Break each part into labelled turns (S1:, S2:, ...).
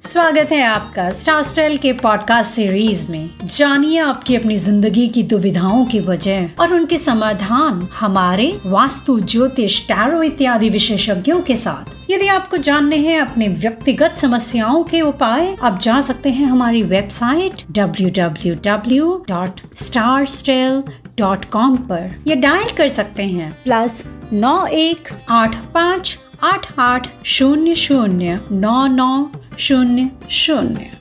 S1: स्वागत है आपका स्टार स्टाइल के पॉडकास्ट सीरीज़ में। जानिए आपकी अपनी ज़िंदगी की दुविधाओं की वजह और उनके समाधान, हमारे वास्तु ज्योतिष टैरो इत्यादि विशेषज्ञों के साथ। यदि आपको जानने हैं अपने व्यक्तिगत समस्याओं के उपाय, आप जा सकते हैं हमारी वेबसाइट www.starstyle.com पर। या डायल कर सकते हैं प्लस नौ एक आठ पाँच आठ आठ शून्य शून्य नौ नौ शून्य शून्य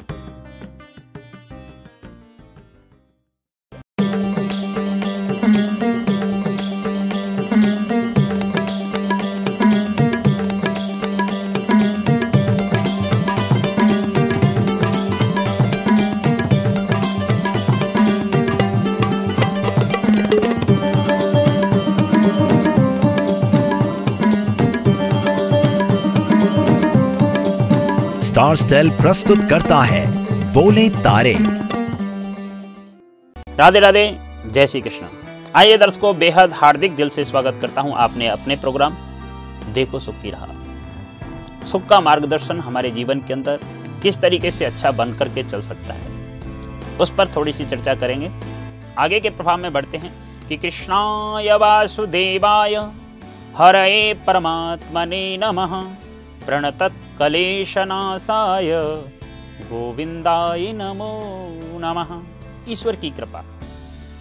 S2: स्टार स्टेल प्रस्तुत करता है। बोले तारे।
S3: राधे राधे, जय श्री कृष्ण। आइए दर्शकों, बेहद हार्दिक दिल से स्वागत करता हूँ आपने अपने प्रोग्राम देखो सुख की रहा। सुख का मार्गदर्शन हमारे जीवन के अंदर किस तरीके से अच्छा बन करके चल सकता है, उस पर थोड़ी सी चर्चा करेंगे। आगे के प्रभाव में बढ़ते हैं कि कृष्णाय वासुदेवाय हरे परमात्मने नमः। प्रणतत् कलेशनाशाय गोविंदाय नमो नमः। ईश्वर की कृपा,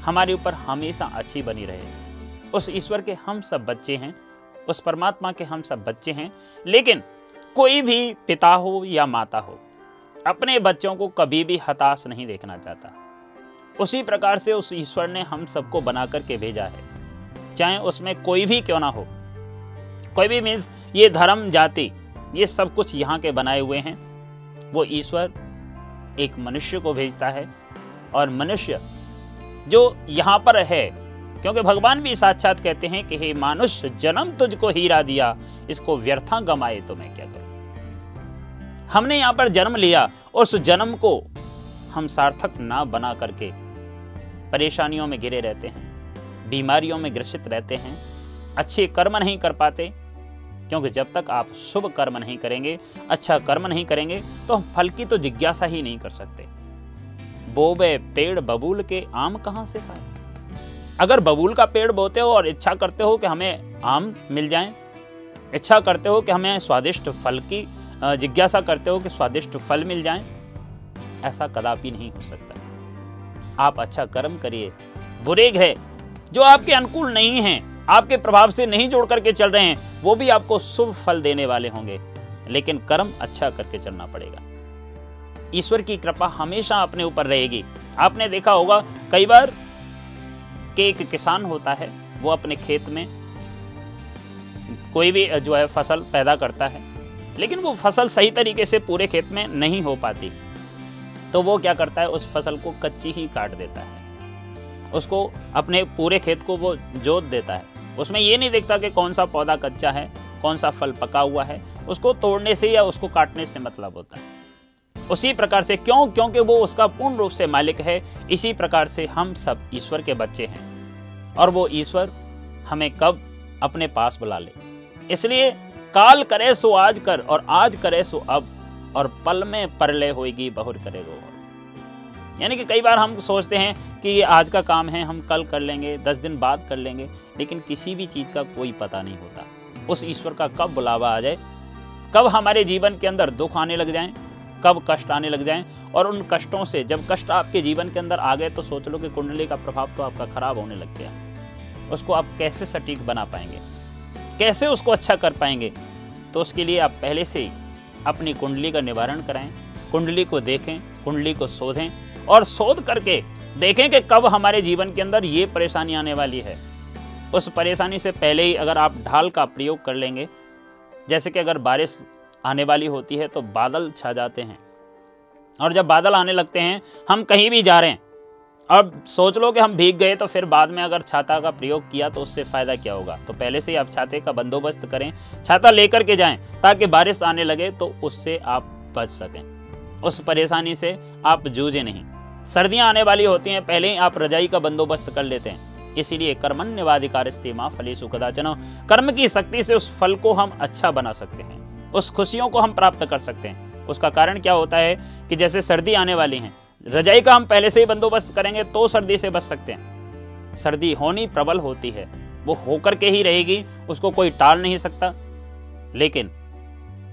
S3: हमारे ऊपर हमेशा अच्छी बनी रहे। उस ईश्वर के हम सब बच्चे हैं, उस परमात्मा के हम सब बच्चे हैं, लेकिन कोई भी पिता हो या माता हो, अपने बच्चों को कभी भी हताश नहीं देखना चाहता। उसी प्रकार से उस ईश्वर ने हम सबको बना करके भेजा है। चाहे उसमें कोई भी क्यों ना हो। कोई भी मीन्स ये धर्म, जाति ये सब कुछ यहाँ के बनाए हुए हैं। वो ईश्वर एक मनुष्य को भेजता है और मनुष्य जो यहाँ पर है, क्योंकि भगवान भी साक्षात कहते हैं कि हे मानुष, जन्म तुझको हीरा दिया, इसको व्यर्था गमाए तो मैं क्या करूँ? हमने यहाँ पर जन्म लिया और उस जन्म को हम सार्थक ना बना करके परेशानियों में गिरे रहते हैं, बीमारियों में ग्रसित रहते हैं, अच्छे कर्म नहीं कर पाते क्योंकि जब तक आप शुभ कर्म नहीं करेंगे अच्छा कर्म नहीं करेंगे तो हम फल की तो जिज्ञासा ही नहीं कर सकते। बोबे पेड़ बबूल के आम कहाँ से खाए अगर बबूल का पेड़ बोते हो और इच्छा करते हो कि हमें आम मिल जाए, इच्छा करते हो कि हमें स्वादिष्ट फल की जिज्ञासा करते हो कि स्वादिष्ट फल मिल जाए, ऐसा कदापि नहीं हो सकता। आप अच्छा कर्म करिए। बुरे ग्रह, जो आपके अनुकूल नहीं हैं आपके प्रभाव से नहीं जोड़ करके चल रहे हैं, वो भी आपको शुभ फल देने वाले होंगे। लेकिन कर्म अच्छा करके चलना पड़ेगा। ईश्वर की कृपा हमेशा अपने ऊपर रहेगी। आपने देखा होगा, कई बार कि एक किसान होता है, वो अपने खेत में कोई भी, जो है, फ़सल पैदा करता है, लेकिन वो फ़सल सही तरीके से पूरे खेत में नहीं हो पाती। तो वो क्या करता है, उस फ़सल को कच्ची ही काट देता है। उसको अपने पूरे खेत को वो जोत देता है। उसमें ये नहीं देखता कि कौन सा पौधा कच्चा है, कौन सा फल पका हुआ है। उसको तोड़ने से या उसको काटने से मतलब होता है। उसी प्रकार से क्यों? क्योंकि वो उसका पूर्ण रूप से मालिक है। इसी प्रकार से हम सब ईश्वर के बच्चे हैं। और वो ईश्वर हमें कब? अपने पास बुला ले। इसलिए काल करे सो आज कर, और आज करे सो अब, और पल में परले होगी बहुर करेगो यानी कि कई बार हम सोचते हैं कि ये आज का काम है, हम कल कर लेंगे, दस दिन बाद कर लेंगे, लेकिन किसी भी चीज़ का कोई पता नहीं होता। उस ईश्वर का कब बुलावा आ जाए, कब हमारे जीवन के अंदर दुख आने लग जाएँ, कब कष्ट आने लग जाएँ, और उन कष्टों से जब कष्ट आपके जीवन के अंदर आ गए तो सोच लो कि कुंडली का प्रभाव तो आपका खराब होने लग गया। उसको आप कैसे सटीक बना पाएँगे? कैसे उसको अच्छा कर पाएँगे? तो उसके लिए आप पहले से अपनी कुंडली का निवारण कराएँ, कुंडली को देखें, कुंडली को शोधें और शोध करके देखें कि कब हमारे जीवन के अंदर ये परेशानी आने वाली है। उस परेशानी से पहले ही अगर आप ढाल का प्रयोग कर लेंगे, जैसे कि अगर बारिश आने वाली होती है तो बादल छा जाते हैं। और जब बादल आने लगते हैं, हम कहीं भी जा रहे हैं, अब सोच लो कि हम भीग गए तो फिर बाद में अगर छाता का प्रयोग किया तो उससे फ़ायदा क्या होगा? तो पहले से ही आप छाते का बंदोबस्त करें, छाता लेकर के जाएँ, ताकि बारिश आने लगे तो उससे आप बच सकें। उस परेशानी से आप जूझे नहीं। सर्दियाँ आने वाली होती हैं, पहले ही आप रजाई का बंदोबस्त कर लेते हैं। इसीलिए कर्मण्यवाधिकार माँ फलेशु कदाचन कर्म की शक्ति से उस फल को हम अच्छा बना सकते हैं, उस खुशियों को हम प्राप्त कर सकते हैं। उसका कारण क्या होता है कि जैसे सर्दी आने वाली है, रजाई का हम पहले से ही बंदोबस्त करेंगे तो सर्दी से बच सकते हैं। सर्दी होनी प्रबल होती है, वो होकर के ही रहेगी, उसको कोई टाल नहीं सकता। लेकिन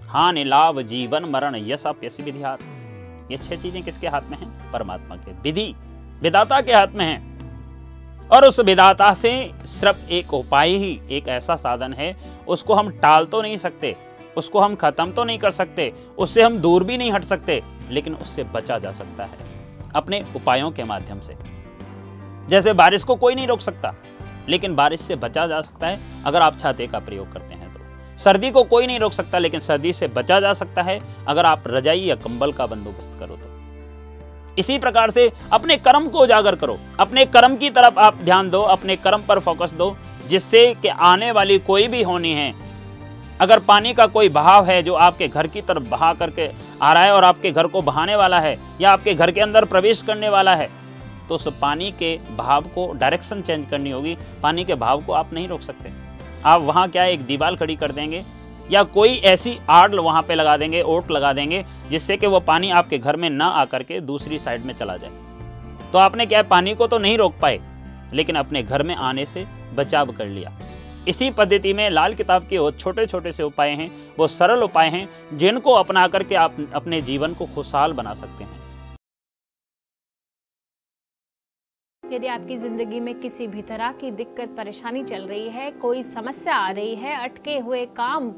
S3: हानि लाभ जीवन मरण यश अपयस विधियात। ये छह चीज़ें किसके हाथ में हैं? परमात्मा के। विधि विदाता के हाथ में है। और उस विदाता से सिर्फ़ एक उपाय ही, एक ऐसा साधन है, उसको हम टाल तो नहीं सकते, उसको हम खत्म तो नहीं कर सकते, उससे हम दूर भी नहीं हट सकते, लेकिन उससे बचा जा सकता है, अपने उपायों के माध्यम से। जैसे बारिश को कोई नहीं रोक सकता, लेकिन बारिश से बचा जा सकता है, अगर आप छाते का प्रयोग करते हैं। सर्दी को कोई नहीं रोक सकता, लेकिन सर्दी से बचा जा सकता है, अगर आप रजाई या कंबल का बंदोबस्त करो तो। इसी प्रकार से अपने कर्म को उजागर करो, अपने कर्म की तरफ़ आप ध्यान दो, अपने कर्म पर फोकस दो, जिससे कि आने वाली कोई भी होनी है। अगर पानी का कोई बहाव है जो आपके घर की तरफ़ बहा करके आ रहा है और आपके घर को बहाने वाला है, या आपके घर के अंदर प्रवेश करने वाला है तो उस पानी के भाव को डायरेक्शन चेंज करनी होगी। पानी के भाव को आप नहीं रोक सकते। आप वहाँ क्या एक दीवार खड़ी कर देंगे? या कोई ऐसी आड़ वहाँ पे लगा देंगे, ओट लगा देंगे, जिससे कि वो पानी आपके घर में ना आकर के दूसरी साइड में चला जाए। तो आपने क्या पानी को तो नहीं रोक पाए, लेकिन अपने घर में आने से बचाव कर लिया। इसी पद्धति में लाल किताब के वो छोटे छोटे से उपाय हैं। वो सरल उपाय हैं, जिनको अपना करके आप अपने जीवन को खुशहाल बना सकते हैं।
S4: यदि आपकी ज़िंदगी में किसी भी तरह की दिक्कत, परेशानी चल रही है, कोई समस्या आ रही है, अटके हुए काम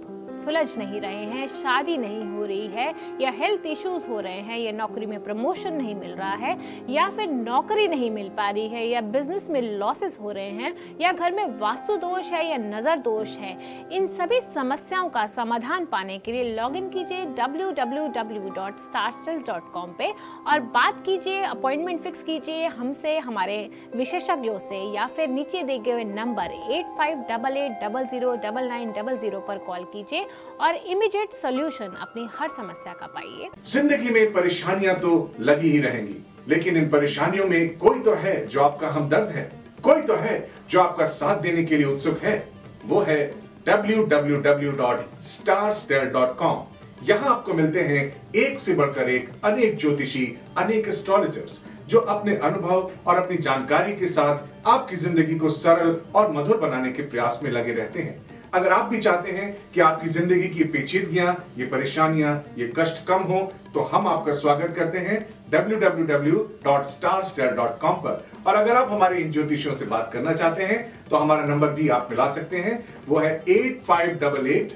S4: सुलझ नहीं रहे हैं, शादी नहीं हो रही है, या हेल्थ इश्यूज़ हो रहे हैं, या नौकरी में प्रमोशन नहीं मिल रहा है, या फिर नौकरी नहीं मिल पा रही है, या बिज़नेस में लॉसेस हो रहे हैं, या घर में वास्तु दोष है, या नज़र दोष है, इन सभी समस्याओं का समाधान पाने के लिए लॉग इन कीजिए www.starstyle.com पे और बात कीजिए अपॉइंटमेंट फिक्स कीजिए हमसे, हमारे विशेषज्ञों से, या फिर नीचे दिए गए number eight five double eight double zero double nine double zero पर कॉल कीजिए और इमीडिएट सोल्यूशन अपनी हर समस्या का पाइए।
S5: ज़िंदगी में परेशानियाँ तो लगी ही रहेंगी, लेकिन इन परेशानियों में कोई तो है जो आपका हमदर्द है, कोई तो है जो आपका साथ देने के लिए उत्सुक है। वो है www.starstare.com यहाँ आपको मिलते हैं एक से बढ़कर एक अनेक ज्योतिषी, अनेक एस्ट्रोलॉजर्स जो अपने अनुभव और अपनी जानकारी के साथ आपकी ज़िंदगी को सरल और मधुर बनाने के प्रयास में लगे रहते हैं। अगर आप भी चाहते हैं कि आपकी ज़िंदगी की पेचीदगियाँ, ये परेशानियाँ, ये कष्ट कम हो तो हम आपका स्वागत करते हैं www.starstar.com पर। और अगर आप हमारे इन ज्योतिषियों से बात करना चाहते हैं तो हमारा नंबर भी आप मिला सकते हैं। वो है eight five double eight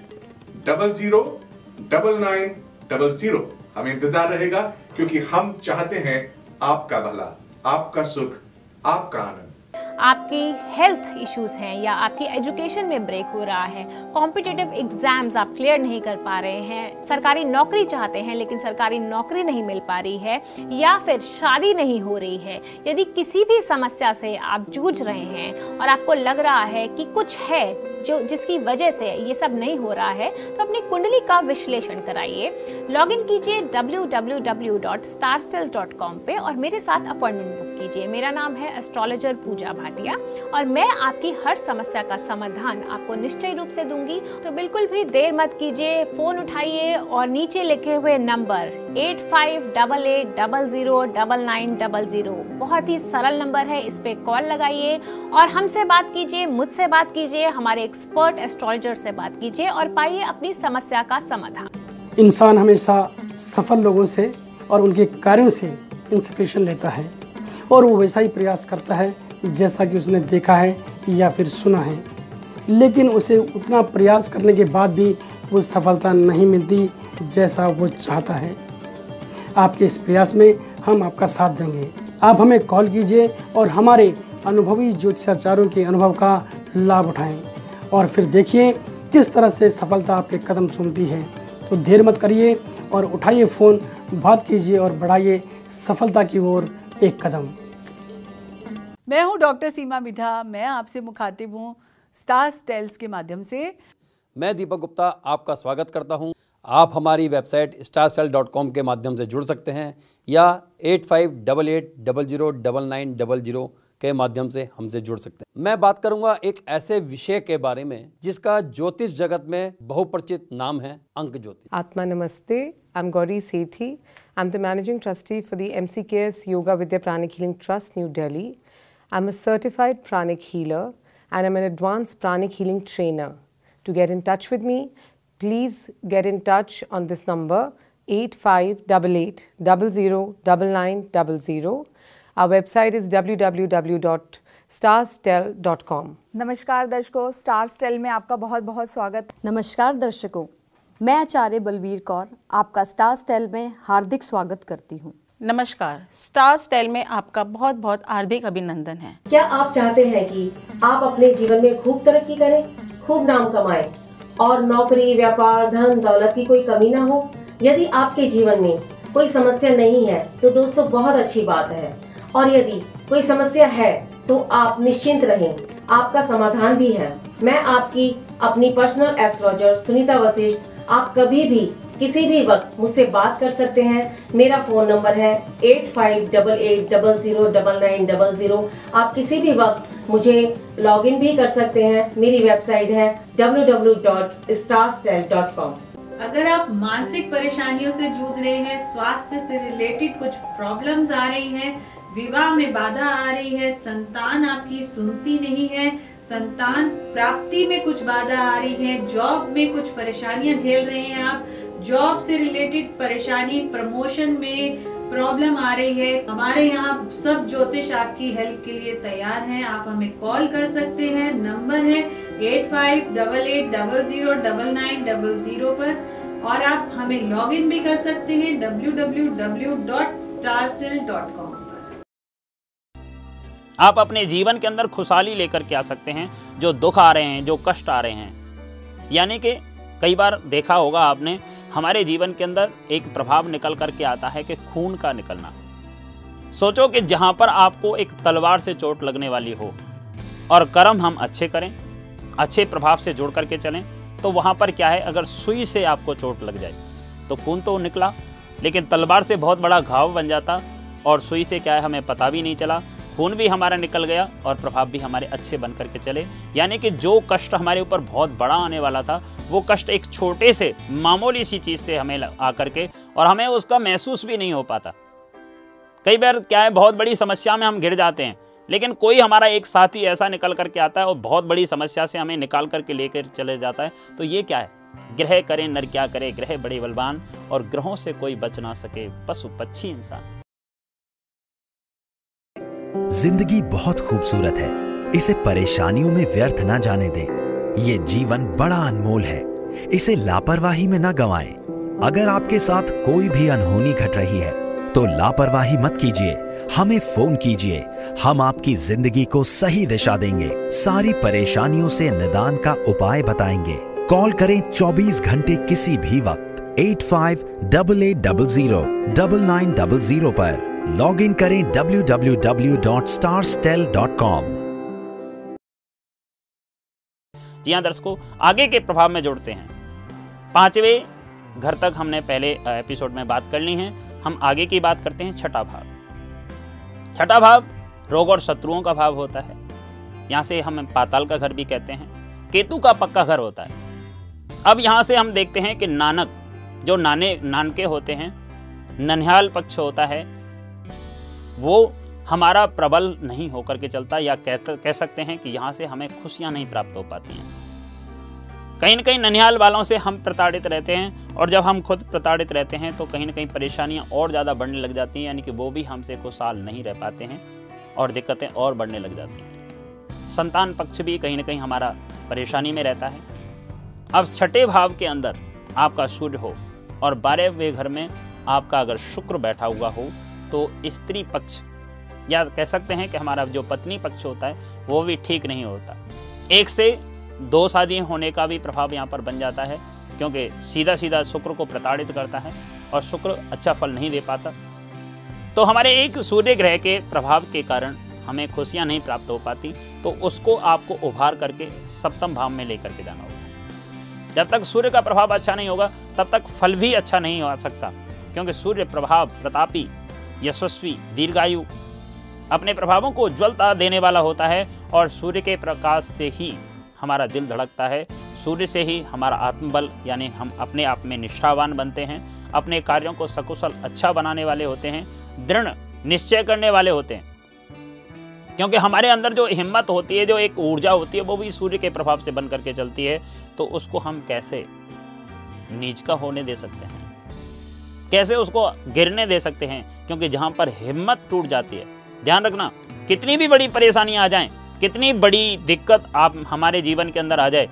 S5: double zero double nine double zero हमें इंतज़ार रहेगा, क्योंकि हम चाहते हैं आपका भला, आपका सुख, आपका आनंद।
S4: आपकी हेल्थ इश्यूज़ हैं या आपकी एजुकेशन में ब्रेक हो रहा है कॉम्पिटेटिव एग्ज़ाम्स आप क्लियर नहीं कर पा रहे हैं, सरकारी नौकरी चाहते हैं लेकिन सरकारी नौकरी नहीं मिल पा रही है या फिर शादी नहीं हो रही है, यदि किसी भी समस्या से आप जूझ रहे हैं और आपको लग रहा है कि कुछ है जो जिसकी वजह से ये सब नहीं हो रहा है तो अपनी कुंडली का विश्लेषण कराइए। लॉग इन कीजिए www.starstels.com पे और मेरे साथ अपॉइंटमेंट बुक कीजिए। मेरा नाम है एस्ट्रोलॉजर पूजा भाटिया और मैं आपकी हर समस्या का समाधान आपको निश्चय रूप से दूँगी। तो बिल्कुल भी देर मत कीजिए, फ़ोन उठाइए और नीचे लिखे हुए number eight five double eight double zero double nine double zero. बहुत ही सरल नंबर है, इस पे कॉल लगाइए और हमसे बात कीजिए, मुझसे बात कीजिए, हमारे एक्सपर्ट एस्ट्रोलॉजर से बात कीजिए और पाइए अपनी समस्या का समाधान।
S6: इंसान हमेशा सफल लोगों से और उनके कार्यों से इंस्पिरेशन लेता है और वो वैसा ही प्रयास करता है जैसा कि उसने देखा है या फिर सुना है। लेकिन उसे उतना प्रयास करने के बाद भी वो सफलता नहीं मिलती जैसा वो चाहता है। आपके इस प्रयास में हम आपका साथ देंगे। आप हमें कॉल कीजिए और हमारे अनुभवी ज्योतिषाचार्यों के अनुभव का लाभ उठाएँ। और फिर देखिए किस तरह से सफलता आपके कदम चूमती है। तो देर मत करिए और उठाइए फ़ोन, बात कीजिए और बढ़ाइए सफलता की ओर एक कदम।
S7: मैं हूँ डॉक्टर सीमा मिठा मैं आपसे मुखातिब हूँ स्टार स्टेल्स के माध्यम से
S8: मैं दीपक गुप्ता आपका स्वागत करता हूँ आप हमारी website star cell dot com के माध्यम से जुड़ सकते हैं या eight five double eight double zero double nine double zero के माध्यम से हमसे जुड़ सकते हैं मैं बात करूँगा एक ऐसे विषय के बारे में जिसका ज्योतिष जगत में बहुपरिचित नाम है अंक ज्योतिष
S9: Atma Namaste. I'm Gauri Sethi. I'm the managing trustee for the MCKS Yoga Vidya Pranic Healing Trust, New Delhi. I'm a certified pranic healer and I'm an advanced pranic healing trainer. To get in touch with me, please get in touch on this number 8588 009900. Our website is www.starstel.com.
S10: नमस्कार दर्शकों star stele में आपका बहुत बहुत स्वागत
S11: नमस्कार दर्शकों मैं आचार्य बलवीर कौर आपका स्टार स्टाइल में हार्दिक स्वागत करती हूँ
S12: नमस्कार। स्टार स्टाइल में आपका बहुत बहुत हार्दिक अभिनंदन है।
S13: क्या आप चाहते हैं कि आप अपने जीवन में खूब तरक्की करें, खूब नाम कमाएँ और नौकरी, व्यापार, धन, दौलत की कोई कमी ना हो? यदि आपके जीवन में कोई समस्या नहीं है तो दोस्तों बहुत अच्छी बात है। और यदि कोई समस्या है तो आप निश्चिंत रहें। आपका समाधान भी है। मैं आपकी अपनी पर्सनल एस्ट्रोलॉजर सुनीता वशिष्ठ, आप कभी भी किसी भी वक्त मुझसे बात कर सकते हैं। मेरा फ़ोन नंबर है eight five double eight double zero double nine double zero. आप किसी भी वक्त मुझे लॉग इन भी कर सकते हैं। मेरी वेबसाइट है कॉम।
S14: अगर आप मानसिक परेशानियों से जूझ रहे हैं, स्वास्थ्य से रिलेटेड कुछ प्रॉब्लम्स आ रही हैं, विवाह में बाधा आ रही है, संतान आपकी सुनती नहीं है, संतान प्राप्ति में कुछ बाधा आ रही है, जॉब में कुछ परेशानियाँ झेल रहे हैं आप जॉब से रिलेटेड परेशानी, प्रमोशन में प्रॉब्लम आ रही है। हमारे यहाँ सब ज्योतिष आपकी हेल्प के लिए तैयार हैं। आप हमें कॉल कर सकते हैं। नंबर है eight five double eight double zero double nine double zero पर। और आप हमें लॉग इन भी कर सकते हैं W W W dot Starstel dot com
S3: आप अपने जीवन के अंदर खुशहाली लेकर के आ सकते हैं। जो दुख आ रहे हैं, जो कष्ट आ रहे हैं। यानी कि कई बार देखा होगा आपने, हमारे जीवन के अंदर एक प्रभाव निकल करके आता है कि खून का निकलना। सोचो कि जहाँ पर आपको एक तलवार से चोट लगने वाली हो और कर्म हम अच्छे करें, अच्छे प्रभाव से जोड़ करके चलें तो वहाँ पर क्या है, अगर सुई से आपको चोट लग जाए तो खून तो निकला, लेकिन तलवार से बहुत बड़ा घाव बन जाता और सुई से क्या है, हमें पता भी नहीं चला। खून भी हमारा निकल गया और प्रभाव भी हमारे अच्छे बन करके चले। यानी कि जो कष्ट हमारे ऊपर बहुत बड़ा आने वाला था, वो कष्ट एक छोटे से, मामूली सी चीज़ से हमें आकर के और हमें उसका महसूस भी नहीं हो पाता। कई बार क्या है, बहुत बड़ी समस्या में हम गिर जाते हैं, लेकिन कोई हमारा एक साथी ऐसा निकल करके आता है और बहुत बड़ी समस्या से हमें निकाल करके लेकर चले जाता है तो ये क्या है? ग्रह करें, नर क्या करे, ग्रह बड़े बलवान और ग्रहों से कोई बच ना सके, पशु, पक्षी, इंसान।
S2: ज़िंदगी बहुत खूबसूरत है। इसे परेशानियों में व्यर्थ ना जाने दें। ये जीवन बड़ा अनमोल है। इसे लापरवाही में न गवाएँ। अगर आपके साथ कोई भी अनहोनी घट रही है तो लापरवाही मत कीजिए। हमें फ़ोन कीजिए। हम आपकी ज़िंदगी को सही दिशा देंगे। सारी परेशानियों से निदान का उपाय बताएँगे। कॉल करें 24 घंटे किसी भी वक्त। Eight five double eight double zero double nine double zero पर। लॉग इन करें www.starstel.com
S3: जी हाँ दर्शकों, आगे के प्रभाव में जोड़ते हैं। पाँचवें घर तक हमने पहले एपिसोड में बात कर ली है। हम आगे की बात करते हैं, छठा भाव। छठा भाव, रोग और शत्रुओं का भाव होता है। यहाँ से हम पाताल का घर भी कहते हैं। केतु का पक्का घर होता है। अब यहाँ से हम देखते हैं कि नानक, जो नाने, नानके होते हैं, ननिहाल पक्ष होता है। वो हमारा प्रबल नहीं होकर के चलता या कह कह सकते हैं कि यहाँ से हमें खुशियाँ नहीं प्राप्त हो पाती हैं। कहीं ना कहीं ननिहाल वालों से हम प्रताड़ित रहते हैं और जब हम खुद प्रताड़ित रहते हैं तो कहीं ना कहीं परेशानियाँ और ज़्यादा बढ़ने लग जाती हैं, यानी कि वो भी हमसे खुशहाल नहीं रह पाते हैं और दिक्कतें और बढ़ने लग जाती हैं। संतान पक्ष भी कहीं ना कहीं हमारा परेशानी में रहता है। अब छठे भाव के अंदर आपका सूर्य हो और बारहवें घर में आपका अगर शुक्र बैठा हुआ हो तो स्त्री पक्ष, या कह सकते हैं कि हमारा जो पत्नी पक्ष होता है, वो भी ठीक नहीं होता। एक से दो शादी होने का भी प्रभाव यहाँ पर बन जाता है, क्योंकि सीधा सीधा शुक्र को प्रताड़ित करता है और शुक्र अच्छा फल नहीं दे पाता। तो हमारे एक सूर्य ग्रह के प्रभाव के कारण हमें खुशियाँ नहीं प्राप्त हो पाती तो उसको आपको उभार करके सप्तम भाव में लेकर के जाना होगा। जब तक सूर्य का प्रभाव अच्छा नहीं होगा, तब तक फल भी अच्छा नहीं हो सकता, क्योंकि सूर्य प्रभाव प्रतापी यशस्वी, दीर्घायु। अपने प्रभावों को उज्ज्वलता देने वाला होता है और सूर्य के प्रकाश से ही हमारा दिल धड़कता है। सूर्य से ही हमारा आत्मबल, यानी हम अपने आप में निष्ठावान बनते हैं, अपने कार्यों को सकुशल अच्छा बनाने वाले होते हैं, दृढ़ निश्चय करने वाले होते हैं। क्योंकि हमारे अंदर जो हिम्मत होती है, जो एक ऊर्जा होती है, वो भी सूर्य के प्रभाव से बन करके चलती है तो उसको हम कैसे नीच का होने दे सकते हैं? कैसे उसको गिरने दे सकते हैं? क्योंकि जहाँ पर हिम्मत टूट जाती है। ध्यान रखना, कितनी भी बड़ी परेशानी आ जाए, कितनी बड़ी दिक्कत आप हमारे जीवन के अंदर आ जाए,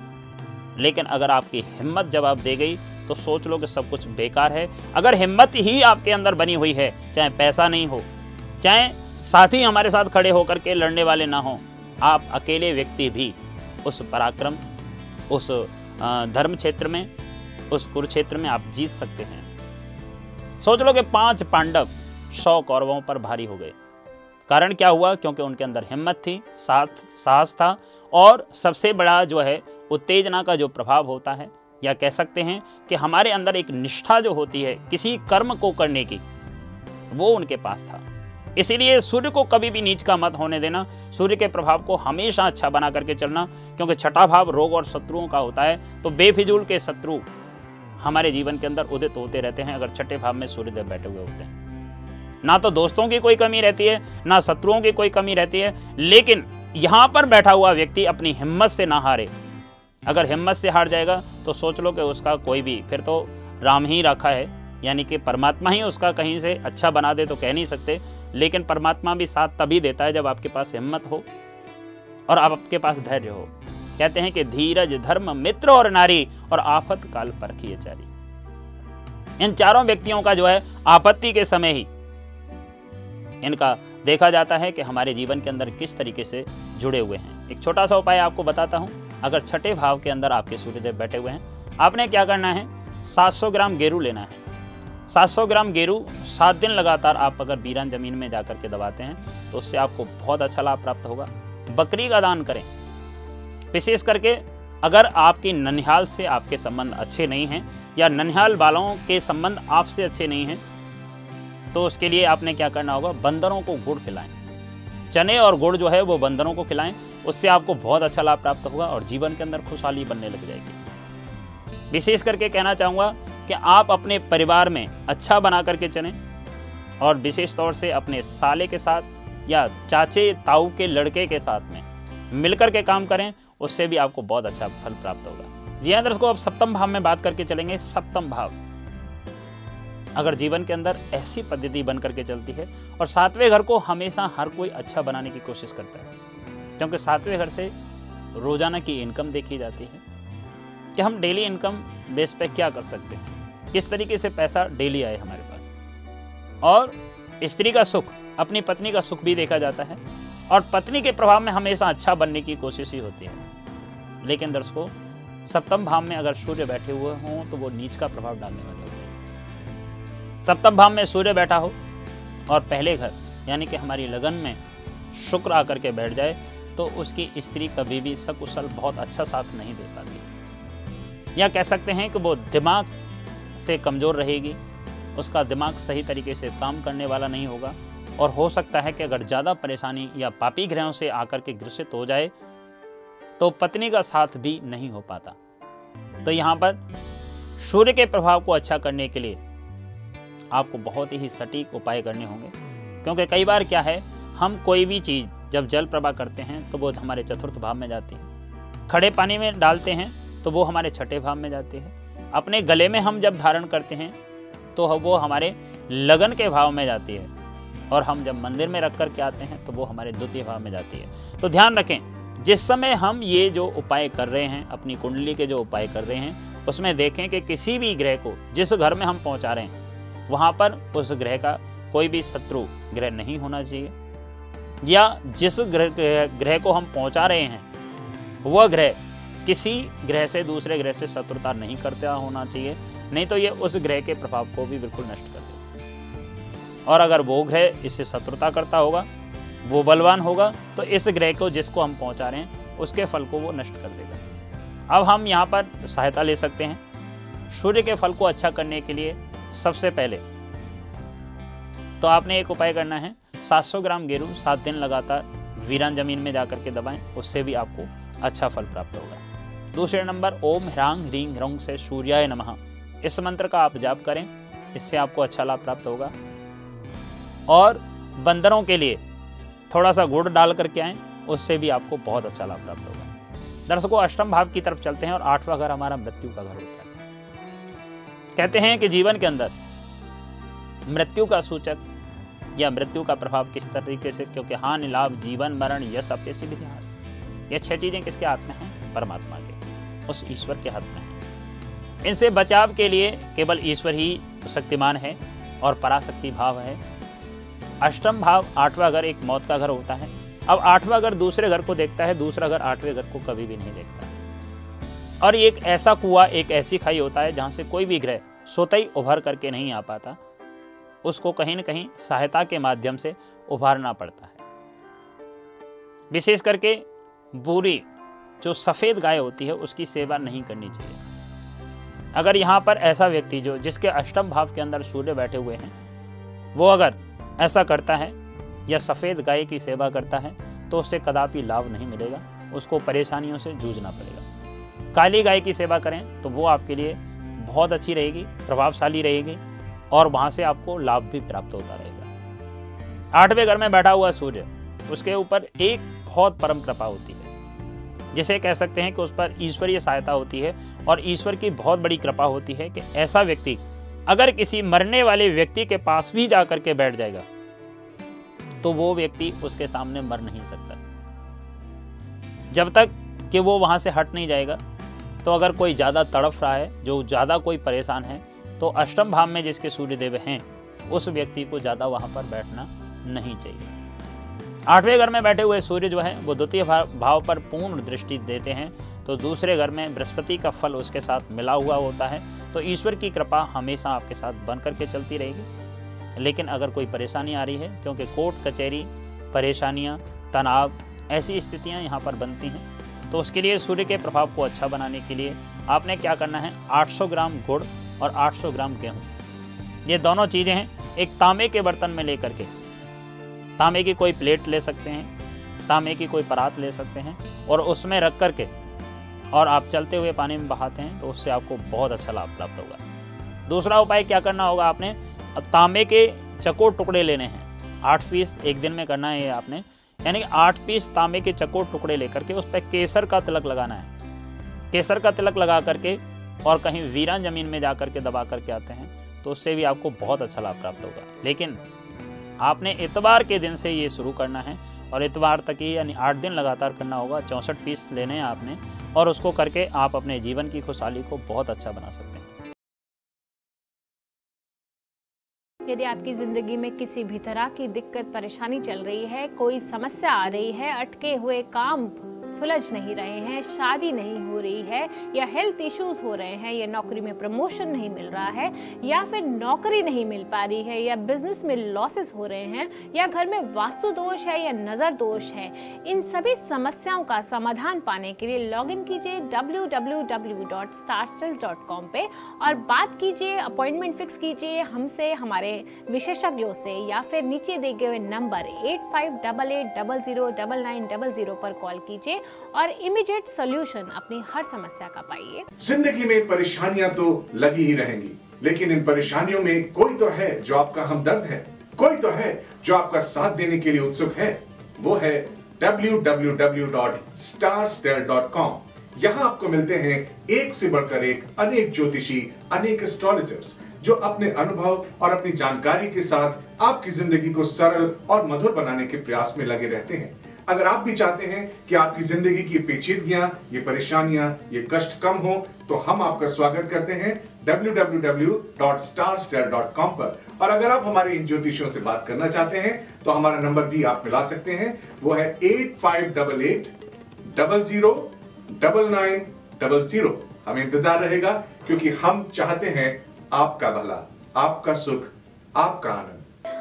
S3: लेकिन अगर आपकी हिम्मत जवाब दे गई तो सोच लो कि सब कुछ बेकार है। अगर हिम्मत ही आपके अंदर बनी हुई है, चाहे पैसा नहीं हो, चाहे साथी हमारे साथ खड़े होकर के लड़ने वाले ना हो, आप अकेले व्यक्ति भी उस पराक्रम, उस धर्म क्षेत्र में, उस कुरुक्षेत्र में आप जीत सकते हैं। सोच लो कि पाँच पांडव सौ कौरवों पर भारी हो गए। कारण क्या हुआ? क्योंकि उनके अंदर हिम्मत थी, साथ, साहस था, और सबसे बड़ा जो है, उत्तेजना का जो प्रभाव होता है, या कह सकते हैं कि हमारे अंदर एक निष्ठा जो होती है, किसी कर्म को करने की, वो उनके पास था। इसीलिए सूर्य को कभी भी नीच का मत होने देना, सूर्य के प्रभाव को हमेशा अच्छा बना करके चलना, क्योंकि छठा भाव रोग और शत्रुओं का होता है तो बेफिजूल के शत्रु हमारे जीवन के अंदर उदित होते रहते हैं, अगर छठे भाव में सूर्यदेव बैठे हुए होते हैं। ना तो दोस्तों की कोई कमी रहती है, ना शत्रुओं की कोई कमी रहती है, लेकिन यहाँ पर बैठा हुआ व्यक्ति अपनी हिम्मत से ना हारे। अगर हिम्मत से हार जाएगा तो सोच लो कि उसका कोई भी, फिर तो राम ही रखा है, यानी कि परमात्मा ही उसका कहीं से अच्छा बना दे तो कह नहीं सकते, लेकिन परमात्मा भी साथ तभी देता है जब आपके पास हिम्मत हो और आपके पास धैर्य हो। कहते हैं कि धीरज, धर्म, मित्र और नारी और आफत काल पर चारी। इन चारों व्यक्तियों का जो है आपत्ति के समय ही इनका देखा जाता है कि हमारे जीवन के अंदर किस तरीके से जुड़े हुए हैं। एक छोटा सा उपाय आपको बताता हूँ। अगर छठे भाव के अंदर आपके सूर्यदेव बैठे हुए हैं, आपने क्या करना है? 700 ग्राम गेरू लेना है। 700 ग्राम गेरू सात दिन लगातार आप अगर बीरान ज़मीन में जाकर के दबाते हैं तो उससे आपको बहुत अच्छा लाभ प्राप्त होगा। बकरी का दान करें। विशेष करके अगर आपकी ननिहाल से आपके संबंध अच्छे नहीं हैं या ननिहाल वालों के संबंध आपसे अच्छे नहीं हैं तो उसके लिए आपने क्या करना होगा? बंदरों को गुड़ खिलाएँ। चने और गुड़ जो है वो बंदरों को खिलाएँ, उससे आपको बहुत अच्छा लाभ प्राप्त होगा और जीवन के अंदर खुशहाली बनने लग जाएगी। विशेष करके कहना चाहूँगा कि आप अपने परिवार में अच्छा बना करके चलें और विशेष तौर से अपने साले के साथ या चाचे ताऊ के लड़के के साथ में मिलकर के काम करें, उससे भी आपको बहुत अच्छा फल प्राप्त होगा। जी हाँ दर्शकों, अब सप्तम भाव में बात करके चलेंगे। सप्तम भाव। अगर जीवन के अंदर ऐसी पद्धति बन करके चलती है और सातवें घर को हमेशा हर कोई अच्छा बनाने की कोशिश करता है, क्योंकि सातवें घर से रोज़ाना की इनकम देखी जाती है कि हम डेली इनकम बेस पे क्या कर सकते हैं। किस तरीके से पैसा डेली आए हमारे पास। और स्त्री का सुख, अपनी पत्नी का सुख भी देखा जाता है। और पत्नी के प्रभाव में हमेशा अच्छा बनने की कोशिश ही होती है। लेकिन दर्शकों, सप्तम भाव में अगर सूर्य बैठे हुए हों तो वो नीच का प्रभाव डालने वाले होते हैं। सप्तम भाव में सूर्य बैठा हो और पहले घर, यानी कि हमारी लगन में शुक्र आकर के बैठ जाए तो उसकी स्त्री कभी भी सकुशल बहुत अच्छा साथ नहीं दे पाती। या कह सकते हैं कि वो दिमाग से कमज़ोर रहेगी, उसका दिमाग सही तरीके से काम करने वाला नहीं होगा। और हो सकता है कि अगर ज़्यादा परेशानी या पापी ग्रहों से आकर के ग्रसित हो जाए तो पत्नी का साथ भी नहीं हो पाता। तो यहाँ पर सूर्य के प्रभाव को अच्छा करने के लिए आपको बहुत ही सटीक उपाय करने होंगे। क्योंकि कई बार क्या है, हम कोई भी चीज़ जब जल प्रभा करते हैं तो वो हमारे चतुर्थ भाव में जाती है। खड़े पानी में डालते हैं तो वो हमारे छठे भाव में जाती है। अपने गले में हम जब धारण करते हैं तो वो हमारे लगन के भाव में जाती है। और हम जब मंदिर में रख कर के आते हैं तो वो हमारे द्वितीय भाव में जाती है। तो ध्यान रखें, जिस समय हम ये जो उपाय कर रहे हैं, अपनी कुंडली के जो उपाय कर रहे हैं, उसमें देखें कि किसी भी ग्रह को, जिस घर में हम पहुँचा रहे हैं, वहाँ पर उस ग्रह का कोई भी शत्रु ग्रह नहीं होना चाहिए। या जिस ग्रह ग्रह को हम पहुँचा रहे हैं, वह ग्रह किसी ग्रह से दूसरे ग्रह से शत्रुता नहीं करता होना चाहिए, नहीं तो ये उस ग्रह के प्रभाव को भी बिल्कुल नष्ट कर और अगर वो ग्रह इससे शत्रुता करता होगा, वो बलवान होगा तो इस ग्रह को जिसको हम पहुँचा रहे हैं, उसके फल को वो नष्ट कर देगा। अब हम यहाँ पर सहायता ले सकते हैं। सूर्य के फल को अच्छा करने के लिए सबसे पहले तो आपने एक उपाय करना है। 700 ग्राम गेरू सात दिन लगातार वीरान ज़मीन में जाकर के दबाएँ, उससे भी आपको अच्छा फल प्राप्त होगा। दूसरे नंबर, ओम ह्रांग ह्रींग ह्रोंग से सूर्याय नमः। इस मंत्र का आप जाप करें, इससे आपको अच्छा लाभ प्राप्त होगा। और बंदरों के लिए थोड़ा सा गुड़ डाल करके आए, उससे भी आपको बहुत अच्छा लाभ प्राप्त होगा। दर्शकों, अष्टम भाव की तरफ़ चलते हैं और आठवां घर हमारा मृत्यु का घर होता है। कहते हैं कि जीवन के अंदर मृत्यु का सूचक या मृत्यु का प्रभाव किस तरीके से, क्योंकि हानि, लाभ, जीवन, मरण यश अपयसी भी ये छह चीज़ें किसके हाथ में हैं? परमात्मा के। उस ईश्वर के हाथ में है। इनसे बचाव के लिए केवल ईश्वर ही शक्तिमान है और पराशक्ति भाव है। अष्टम भाव आठवां घर एक मौत का घर होता है, अब आठवां घर दूसरे घर को देखता है, दूसरा घर आठवें घर को कभी भी नहीं देखता और एक ऐसा कुआ, एक ऐसी खाई होता है जहाँ से कोई भी ग्रह ही उभर करके नहीं आ पाता। उसको कहीं ना कहीं सहायता के माध्यम से उभारना पड़ता है। विशेष करके बुरी जो सफ़ेद गाय होती है, उसकी सेवा नहीं करनी चाहिए। अगर यहाँ पर ऐसा व्यक्ति जो, जिसके अष्टम भाव के अंदर सूर्य बैठे हुए हैं, वो अगर ऐसा करता है, या सफ़ेद गाय की सेवा करता है तो उससे कदापि लाभ नहीं मिलेगा, उसको परेशानियों से जूझना पड़ेगा। काली गाय की सेवा करें तो वो आपके लिए बहुत अच्छी रहेगी, प्रभावशाली रहेगी, और वहाँ से आपको लाभ भी प्राप्त होता रहेगा। आठवें घर में बैठा हुआ सूर्य, उसके ऊपर एक बहुत परम कृपा होती है। जिसे कह सकते हैं कि उस पर ईश्वरीय सहायता होती है, और ईश्वर की बहुत बड़ी कृपा होती है कि ऐसा व्यक्ति अगर किसी मरने वाले व्यक्ति के पास भी जाकर के बैठ जाएगा तो वो व्यक्ति उसके सामने मर नहीं सकता। जब तक कि वो वहाँ से हट नहीं जाएगा तो अगर कोई ज़्यादा तड़फ रहा है, जो ज़्यादा कोई परेशान है तो अष्टम भाव में जिसके सूर्यदेव हैं, उस व्यक्ति को ज़्यादा वहाँ पर बैठना नहीं चाहिए। आठवें घर में बैठे हुए सूर्य जो है, वो द्वितीय भाव पर पूर्ण दृष्टि देते हैं तो दूसरे घर में बृहस्पति का फल उसके साथ मिला हुआ होता है तो ईश्वर की कृपा हमेशा आपके साथ बन करके चलती रहेगी। लेकिन अगर कोई परेशानी आ रही है, क्योंकि कोर्ट, कचहरी, परेशानियाँ, तनाव, ऐसी स्थितियाँ यहाँ पर बनती हैं तो उसके लिए सूर्य के प्रभाव को अच्छा बनाने के लिए आपने क्या करना है? 800 ग्राम गुड़ और 800 ग्राम गेहूँ। ये दोनों चीज़ें हैं, एक तांबे के बर्तन में लेकर के। तांबे की कोई प्लेट ले सकते हैं, तांबे की कोई परात ले सकते हैं, और उसमें रख करके और आप चलते हुए पानी में बहाते हैं तो उससे आपको बहुत अच्छा लाभ प्राप्त होगा। दूसरा उपाय क्या करना होगा आपने? अब तांबे के चकोर टुकड़े लेने हैं। आठ पीस एक दिन में करना है ये आपने। यानी कि आठ पीस तांबे के चकोर टुकड़े लेकर के उस पर केसर का तिलक लगाना है। केसर का तिलक लगा करके और कहीं वीरान ज़मीन में जा कर के दबा करके आते हैं तो उससे भी आपको बहुत अच्छा लाभ प्राप्त होगा। लेकिन आपने इतवार के दिन से ये शुरू करना है और इतवार तक ही, यानी आठ दिन लगातार करना होगा, चौंसठ पीस लेने हैं आपने और उसको करके आप अपने जीवन की खुशहाली को बहुत अच्छा बना सकते हैं।
S4: यदि आपकी ज़िंदगी में किसी भी तरह की दिक्कत, परेशानी चल रही है, कोई समस्या आ रही है, अटके हुए काम सुलझ नहीं रहे हैं, शादी नहीं हो रही है, या हेल्थ इश्यूज़ हो रहे हैं, या नौकरी में प्रमोशन नहीं मिल रहा है, या फिर नौकरी नहीं मिल पा रही है, या बिज़नेस में लॉसेस हो रहे हैं, या घर में वास्तु दोष है, या नज़र दोष है, इन सभी समस्याओं का समाधान पाने के लिए लॉग इन कीजिए www.starstyle.com पे और बात कीजिए अपॉइंटमेंट फिक्स कीजिए हमसे, हमारे विशेषज्ञों से, या फिर नीचे दिए गए number eight five double eight double zero double nine double zero पर कॉल कीजिए। और इमीडिएट सोल्यूशन अपनी हर समस्या का पाइए।
S5: ज़िंदगी में परेशानियाँ तो लगी ही रहेंगी, लेकिन इन परेशानियों में कोई तो है जो आपका हमदर्द है, कोई तो है जो आपका साथ देने के लिए उत्सुक है। वो है www.starstel.com यहाँ आपको मिलते हैं एक से बढ़कर एक अनेक ज्योतिषी, अनेक एस्ट्रोलॉजर्स जो अपने अनुभव और अपनी जानकारी के साथ आपकी ज़िंदगी को सरल और मधुर बनाने के प्रयास में लगे रहते हैं। अगर आप भी चाहते हैं कि आपकी ज़िंदगी की पेचीदगियाँ, ये परेशानियाँ, ये कष्ट कम हो तो हम आपका स्वागत करते हैं www.starstel.com पर। और अगर आप हमारे इन ज्योतिषियों से बात करना चाहते हैं तो हमारा नंबर भी आप मिला सकते हैं। वो है eight five double eight double zero double nine double zero हमें इंतज़ार रहेगा, क्योंकि हम चाहते हैं आपका भला, आपका सुख, आपका आनंद।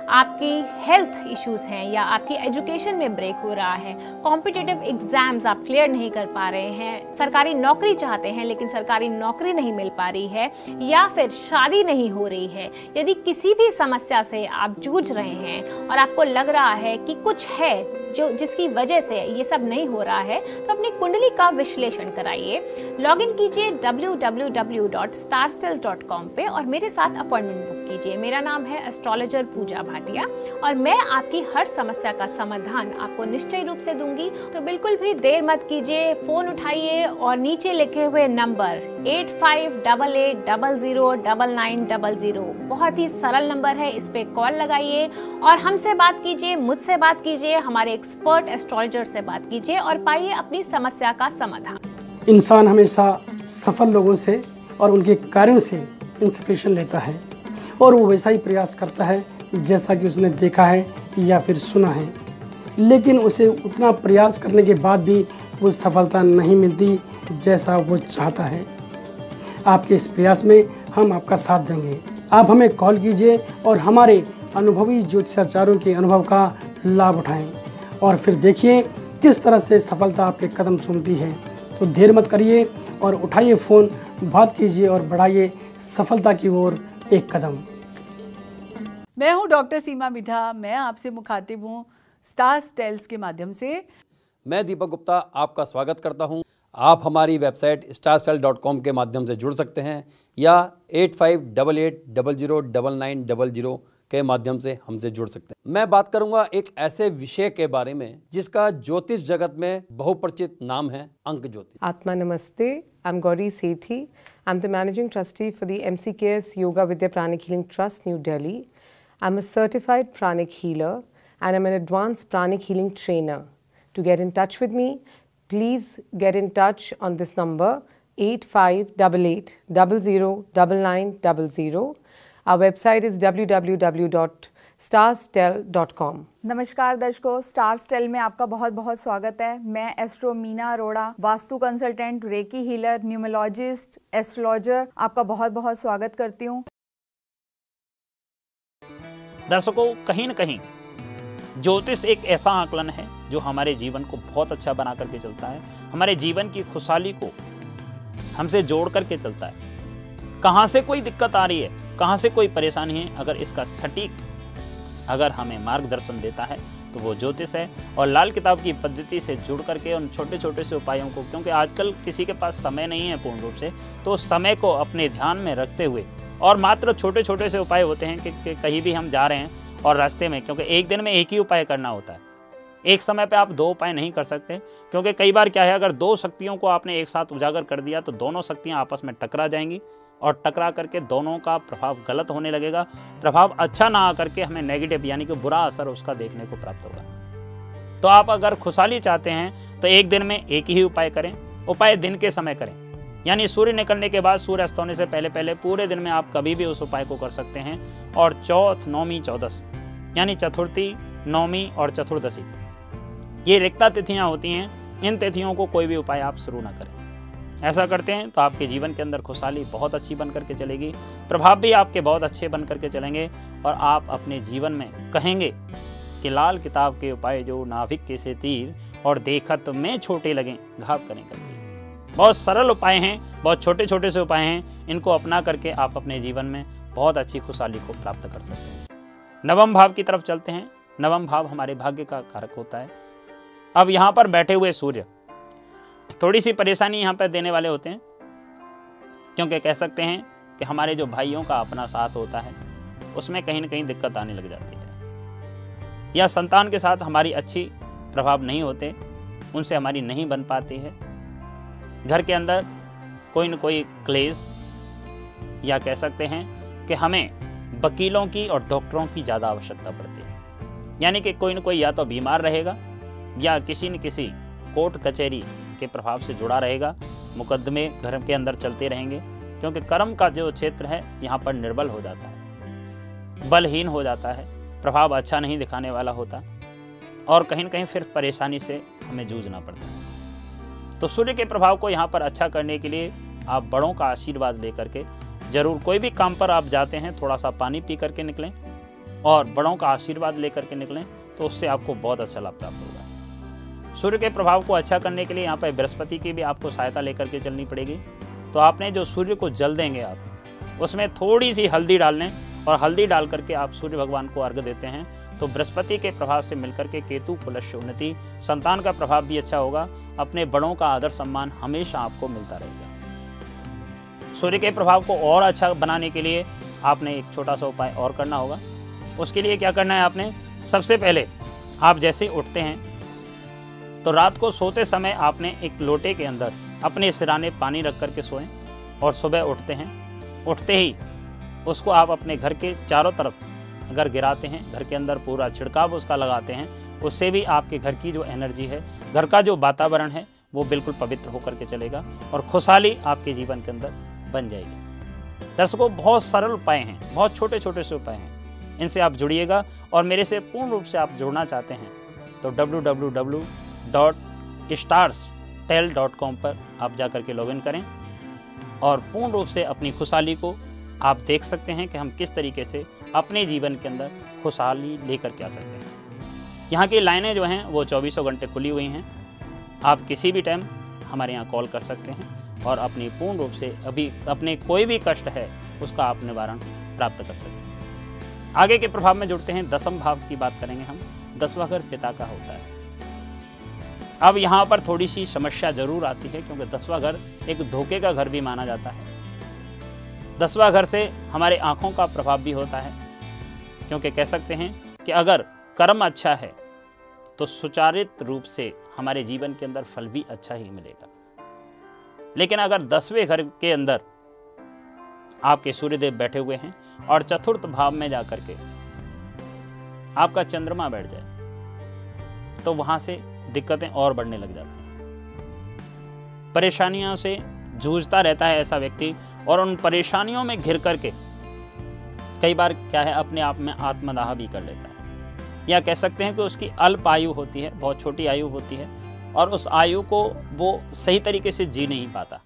S4: आपकी हेल्थ इश्यूज़ हैं या आपकी एजुकेशन में ब्रेक हो रहा है कॉम्पिटेटिव एग्ज़ाम्स आप क्लियर नहीं कर पा रहे हैं, सरकारी नौकरी चाहते हैं लेकिन सरकारी नौकरी नहीं मिल पा रही है या फिर शादी नहीं हो रही है, यदि किसी भी समस्या से आप जूझ रहे हैं और आपको लग रहा है कि कुछ है जो, जिसकी वजह से ये सब नहीं हो रहा है तो अपनी कुंडली का विश्लेषण कराइए। लॉग इन कीजिए www.starstels.com पे और मेरे साथ अपॉइंटमेंट बुक कीजिए। मेरा नाम है एस्ट्रोलॉजर पूजा भाटिया और मैं आपकी हर समस्या का समाधान आपको निश्चय रूप से दूँगी। तो बिल्कुल भी देर मत कीजिए, फ़ोन उठाइए और नीचे लिखे हुए number eight five double eight double zero double nine double zero. बहुत ही सरल नंबर है, इस पे कॉल लगाइए और हमसे बात कीजिए, मुझसे बात कीजिए, हमारे एक्सपर्ट एस्ट्रोलॉजर से बात कीजिए और पाइए अपनी समस्या का समाधान।
S6: इंसान हमेशा सफल लोगों से और उनके कार्यों से इंस्पिरेशन लेता है और वो वैसा ही प्रयास करता है जैसा कि उसने देखा है या फिर सुना है। लेकिन उसे उतना प्रयास करने के बाद भी वो सफलता नहीं मिलती जैसा वो चाहता है। आपके इस प्रयास में हम आपका साथ देंगे। आप हमें कॉल कीजिए और हमारे अनुभवी ज्योतिषाचार्यों के अनुभव का लाभ उठाएँ। और फिर देखिए किस तरह से सफलता आपके कदम चूमती है। तो देर मत करिए और उठाइए फ़ोन, बात कीजिए और बढ़ाइए सफलता की ओर एक कदम।
S7: मैं हूँ डॉक्टर सीमा मिठा मैं आपसे मुखातिब हूँ स्टार स्टेल्स के माध्यम से
S8: मैं दीपक गुप्ता आपका स्वागत करता हूँ आप हमारी website star cell dot com के माध्यम से जुड़ सकते हैं या eight five double eight double zero double nine double zero के माध्यम से हमसे जुड़ सकते हैं मैं बात करूँगा एक ऐसे विषय के बारे में जिसका ज्योतिष जगत में बहुपरिचित नाम है अंक ज्योतिष
S9: Atma Namaste. I'm Gauri Sethi. I'm the managing trustee for the MCKS Yoga Vidya Pranic Healing Trust, New Delhi. I'm a certified pranic healer and I'm an advanced pranic healing trainer. To get in touch with me, please get in touch on this number 8588 009900. Our website is www.starstel.com.
S10: नमस्कार दर्शकों star stele में आपका बहुत बहुत स्वागत है मैं astro Meena Arora vastu consultant reiki healer numerologist astrologer आपका बहुत बहुत स्वागत करती हूँ
S3: दर्शकों, कहीं ना कहीं ज्योतिष एक ऐसा आकलन है जो हमारे जीवन को बहुत अच्छा बना करके चलता है। हमारे जीवन की खुशहाली को हमसे जोड़ करके चलता है। कहाँ से कोई दिक्कत आ रही है, कहाँ से कोई परेशानी है, अगर इसका सटीक अगर हमें मार्गदर्शन देता है तो वो ज्योतिष है। और लाल किताब की पद्धति से जुड़ करके उन छोटे छोटे से उपायों को, क्योंकि आजकल किसी के पास समय नहीं है पूर्ण रूप से तो उस समय को अपने ध्यान में रखते हुए और मात्र छोटे छोटे से उपाय होते हैं कि, कि कहीं भी हम जा रहे हैं और रास्ते में क्योंकि एक दिन में एक ही उपाय करना होता है। एक समय पे आप दो उपाय नहीं कर सकते क्योंकि कई बार क्या है अगर दो शक्तियों को आपने एक साथ उजागर कर दिया तो दोनों शक्तियाँ आपस में टकरा जाएँगी और टकरा करके दोनों का प्रभाव गलत होने लगेगा। प्रभाव अच्छा ना आकर के हमें नेगेटिव यानी कि बुरा असर उसका देखने को प्राप्त होगा। तो आप अगर खुशहाली चाहते हैं तो एक दिन में एक ही उपाय करें उपाय दिन के समय करें। यानी सूर्य निकलने के बाद सूर्य अस्त होने से पहले पहले पूरे दिन में आप कभी भी उस उपाय को कर सकते हैं। और चौथ, नौमी, चौदस, यानी चतुर्थी, नौमी और चतुर्दशी, ये रिक्ता तिथियाँ होती हैं। इन तिथियों को कोई भी उपाय आप शुरू ना करें। ऐसा करते हैं तो आपके जीवन के अंदर खुशहाली बहुत अच्छी बन करके चलेगी, प्रभाव भी आपके बहुत अच्छे बन करके चलेंगे और आप अपने जीवन में कहेंगे कि लाल किताब के उपाय जो नाभिक के से तीर और देखत में छोटे लगें, घाव करें करके बहुत सरल उपाय हैं, बहुत छोटे छोटे से उपाय हैं, इनको अपना करके आप अपने जीवन में बहुत अच्छी खुशहाली को प्राप्त कर सकते हैं। नवम भाव की तरफ़ चलते हैं। नवम भाव हमारे भाग्य का कारक होता है। अब यहाँ पर बैठे हुए सूर्य थोड़ी सी परेशानी यहाँ पर देने वाले होते हैं, क्योंकि कह सकते हैं कि हमारे जो भाइयों का अपना साथ होता है, उसमें कहीं ना कहीं दिक्कत आने लग जाती है। या संतान के साथ हमारी अच्छी प्रभाव नहीं होते, उनसे हमारी नहीं बन पाती है घर के अंदर कोई न कोई क्लेश या कह सकते हैं कि हमें वकीलों की और डॉक्टरों की ज़्यादा आवश्यकता पड़ती है। यानी कि कोई न कोई या तो बीमार रहेगा, या किसी न किसी कोर्ट कचहरी के प्रभाव से जुड़ा रहेगा, मुकदमे घर के अंदर चलते रहेंगे, क्योंकि कर्म का जो क्षेत्र है, यहाँ पर निर्बल हो जाता है, बलहीन हो जाता है, प्रभाव अच्छा नहीं दिखाने वाला होता, और कहीं ना कहीं फिर परेशानी से हमें जूझना पड़ता है। तो सूर्य के प्रभाव को यहाँ पर अच्छा करने के लिए आप बड़ों का आशीर्वाद लेकर के ज़रूर कोई भी काम पर आप जाते हैं, थोड़ा सा पानी पी करके निकलें और बड़ों का आशीर्वाद लेकर के निकलें तो उससे आपको बहुत अच्छा लाभ प्राप्त होगा। सूर्य के प्रभाव को अच्छा करने के लिए यहाँ पर बृहस्पति की भी आपको सहायता लेकर के चलनी पड़ेगी। तो आपने जो सूर्य को जल देंगे आप, उसमें थोड़ी सी हल्दी डाल लें और हल्दी डाल करके आप सूर्य भगवान को अर्घ देते हैं तो बृहस्पति के प्रभाव से मिलकर के केतु पुलस्य उन्नति, संतान का प्रभाव भी अच्छा होगा। अपने बड़ों का आदर सम्मान हमेशा आपको मिलता रहेगा। सूर्य के प्रभाव को और अच्छा बनाने के लिए आपने एक छोटा सा उपाय और करना होगा। उसके लिए क्या करना है आपने? सबसे पहले आप जैसे उठते हैं तो रात को सोते समय आपने एक लोटे के अंदर अपने सिराने पानी रख करके सोएँ और सुबह उठते हैं। उठते ही उसको आप अपने घर के चारों तरफ़ अगर गिराते हैं, घर के अंदर पूरा छिड़काव उसका लगाते हैं, उससे भी आपके घर की जो एनर्जी है, घर का जो वातावरण है, वो बिल्कुल पवित्र होकर के चलेगा और खुशहाली आपके जीवन के अंदर बन जाएगी। दर्शकों, बहुत सरल उपाय हैं, बहुत छोटे छोटे से उपाय हैं। इनसे आप जुड़िएगा और मेरे से पूर्ण रूप से आप जुड़ना चाहते हैं तो www.starstel.com पर आप जाकर के लॉगिन करें और पूर्ण रूप से अपनी खुशहाली को आप देख सकते हैं कि हम किस तरीके से अपने जीवन के अंदर खुशहाली लेकर के आ सकते हैं। यहाँ की लाइनें जो हैं, वो चौबीसों घंटे खुली हुई हैं। आप किसी भी टाइम हमारे यहाँ कॉल कर सकते हैं और अपनी पूर्ण रूप से अभी अपने कोई भी कष्ट है, उसका आप निवारण प्राप्त कर सकते हैं। आगे के प्रभाव में जुड़ते हैं, दसम भाव की बात करेंगे हम दसवा घर पिता का होता है। अब यहाँ पर थोड़ी सी समस्या ज़रूर आती है, क्योंकि दसवा घर एक धोखे का घर भी माना जाता है। दसवा घर से हमारे आँखों का प्रभाव भी होता है। क्योंकि कह सकते हैं कि अगर कर्म अच्छा है तो सुचारित रूप से हमारे जीवन के अंदर फल भी अच्छा ही मिलेगा। लेकिन अगर दसवें घर के अंदर आपके सूर्यदेव बैठे हुए हैं और चतुर्थ भाव में जाकर के आपका चंद्रमा बैठ जाए तो वहाँ से दिक्कतें और बढ़ने लग जाती हैं। परेशानियों से जूझता रहता है ऐसा व्यक्ति और उन परेशानियों में घिर करके कई बार क्या है, अपने आप में आत्मदाह भी कर लेता है। या कह सकते हैं कि उसकी अल्प आयु होती है, बहुत छोटी आयु होती है और उस आयु को वो सही तरीके से जी नहीं पाता।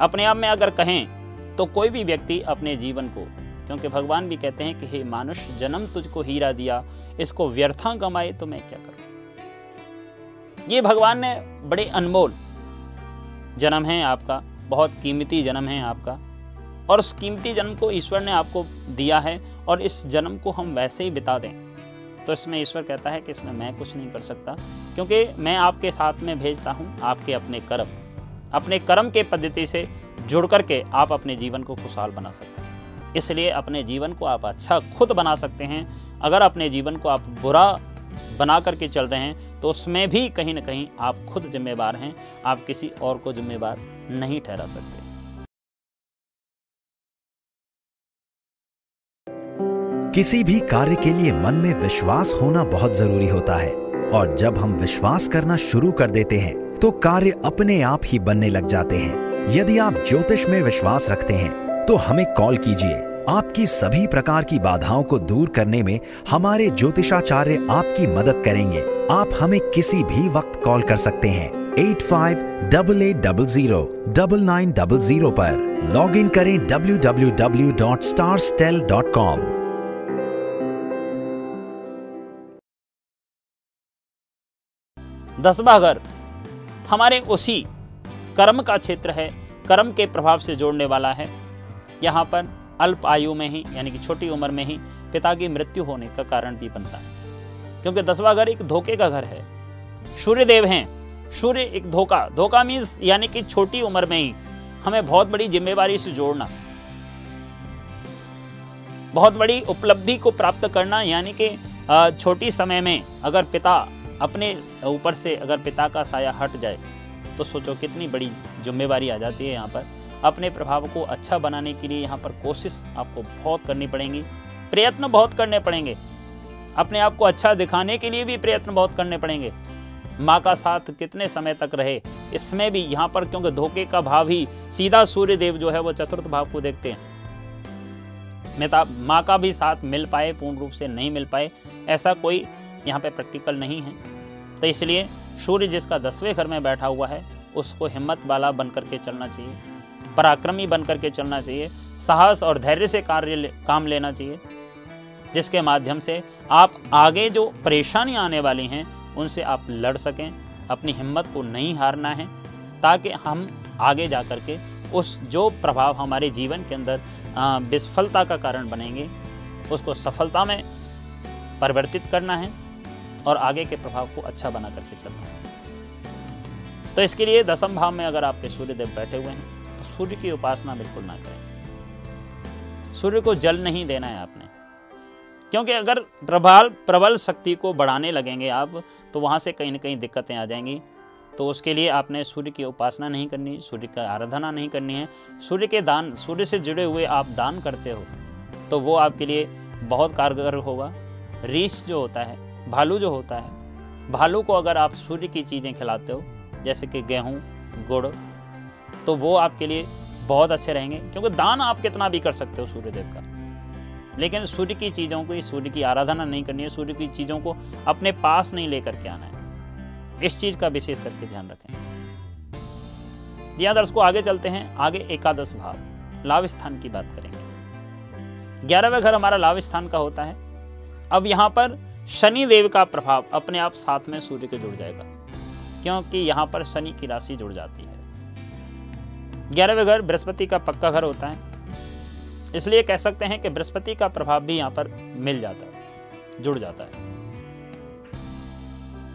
S3: अपने आप में अगर कहें तो कोई भी व्यक्ति अपने जीवन को, क्योंकि भगवान भी कहते हैं कि, हे मानुष, जन्म तुझको हीरा दिया, इसको व्यर्था कमाए तो मैं क्या करूँ? ये भगवान ने बड़े अनमोल जन्म है आपका, बहुत कीमती जन्म है आपका। और उस कीमती जन्म को ईश्वर ने आपको दिया है और इस जन्म को हम वैसे ही बिता दें। तो इसमें ईश्वर कहता है कि इसमें मैं कुछ नहीं कर सकता, क्योंकि मैं आपके साथ में भेजता हूँ आपके अपने कर्म। अपने कर्म के पद्धति से जुड़ करके आप अपने जीवन को खुशहाल बना सकते हैं। इसलिए अपने जीवन को आप अच्छा खुद बना सकते हैं। अगर अपने जीवन को आप बुरा बना करके चल रहे हैं तो उसमें भी कहीं ना कहीं आप खुद जिम्मेवार हैं, आप किसी और को जिम्मेवार नहीं ठहरा सकते।
S2: किसी भी कार्य के लिए मन में विश्वास होना बहुत ज़रूरी होता है, और जब हम विश्वास करना शुरू कर देते हैं तो कार्य अपने आप ही बनने लग जाते हैं। यदि आप ज्योतिष में विश्वास रखते हैं तो हमें कॉल कीजिए। आपकी सभी प्रकार की बाधाओं को दूर करने में हमारे ज्योतिषाचार्य आपकी मदद करेंगे। आप हमें किसी भी वक्त कॉल कर सकते हैं। Eight five double eight double zero double nine double zero पर लॉग इन करें W W W dot Starstel dot com.
S3: दसवा घर हमारे उसी कर्म का क्षेत्र है, कर्म के प्रभाव से जोड़ने वाला है। यहाँ पर अल्प आयु में ही, यानी कि छोटी उम्र में ही, पिता की मृत्यु होने का कारण भी बनता है। क्योंकि दसवा घर एक धोखे का घर है। सूर्य देव हैं। सूर्य एक धोखा। धोखा मीन्स यानी कि छोटी उम्र में ही, हमें बहुत बड़ी जिम्मेवारी से जोड़ना। बहुत बड़ी उपलब्धि को प्राप्त करना, यानी कि छोटी समय में अगर पिता अपने ऊपर से अगर पिता का साया हट जाए तो सोचो कितनी बड़ी जिम्मेवारी आ जाती है यहाँ पर। अपने प्रभाव को अच्छा बनाने के लिए यहाँ पर कोशिश आपको बहुत करनी पड़ेंगी। प्रयत्न बहुत करने पड़ेंगे। अपने आप को अच्छा दिखाने के लिए भी प्रयत्न बहुत करने पड़ेंगे। माँ का साथ कितने समय तक रहे, इसमें भी यहाँ पर क्योंकि धोखे का भाव ही सीधा सूर्य देव जो है वो चतुर्थ भाव को देखते हैं। मेता माँ का भी साथ मिल पाए, पूर्ण रूप से नहीं मिल पाए, ऐसा कोई यहाँ पे प्रैक्टिकल नहीं है। तो इसलिए सूर्य जिसका दसवें घर में बैठा हुआ है, उसको हिम्मत वाला बन करके चलना चाहिए। पराक्रमी बन करके चलना चाहिए, साहस और धैर्य से कार्य काम लेना चाहिए, जिसके माध्यम से आप आगे जो परेशानी आने वाली हैं, उनसे आप लड़ सकें, अपनी हिम्मत को नहीं हारना है, ताकि हम आगे जा कर के उस जो प्रभाव हमारे जीवन के अंदर विस्फलता का कारण बनेंगे, उसको सफलता में परिवर्तित करना है और आगे के प्रभाव को अच्छा बना करके चलना है। तो इसके लिए दसम भाव में अगर आपके सूर्यदेव बैठे हुए हैं सूर्य की उपासना बिल्कुल ना करें। सूर्य को जल नहीं देना है आपने। क्योंकि अगर प्रबल प्रबल शक्ति को बढ़ाने लगेंगे आप तो वहाँ से कहीं ना कहीं दिक्कतें आ जाएँगी। तो उसके लिए आपने सूर्य की उपासना नहीं करनी, सूर्य का आराधना नहीं करनी है। सूर्य के दान, सूर्य से जुड़े हुए आप दान करते हो तो वो आपके लिए बहुत कारगर होगा। रीस जो होता है, भालू जो होता है, भालू को अगर आप सूर्य की चीज़ें खिलाते हो, जैसे कि गेहूँ, गुड़ तो वो आपके लिए बहुत अच्छे रहेंगे, क्योंकि दान आप कितना भी कर सकते हो सूर्यदेव का। लेकिन सूर्य की चीज़ों को सूर्य की आराधना नहीं करनी है, सूर्य की चीज़ों को अपने पास नहीं लेकर के आना है। इस चीज़ का विशेष करके ध्यान रखें। दर्श को आगे चलते हैं, आगे एकादश भाव लाभ स्थान की बात करेंगे। ग्यारहवें घर हमारा लाभ स्थान का होता है। अब यहाँ पर शनि देव का प्रभाव अपने आप साथ में सूर्य के जुड़ जाएगा, क्योंकि यहाँ पर शनि की राशि जुड़ जाती है। ग्यारहवें घर बृहस्पति का पक्का घर होता है। इसलिए कह सकते हैं कि बृहस्पति का प्रभाव भी यहाँ पर मिल जाता है, जुड़ जाता है।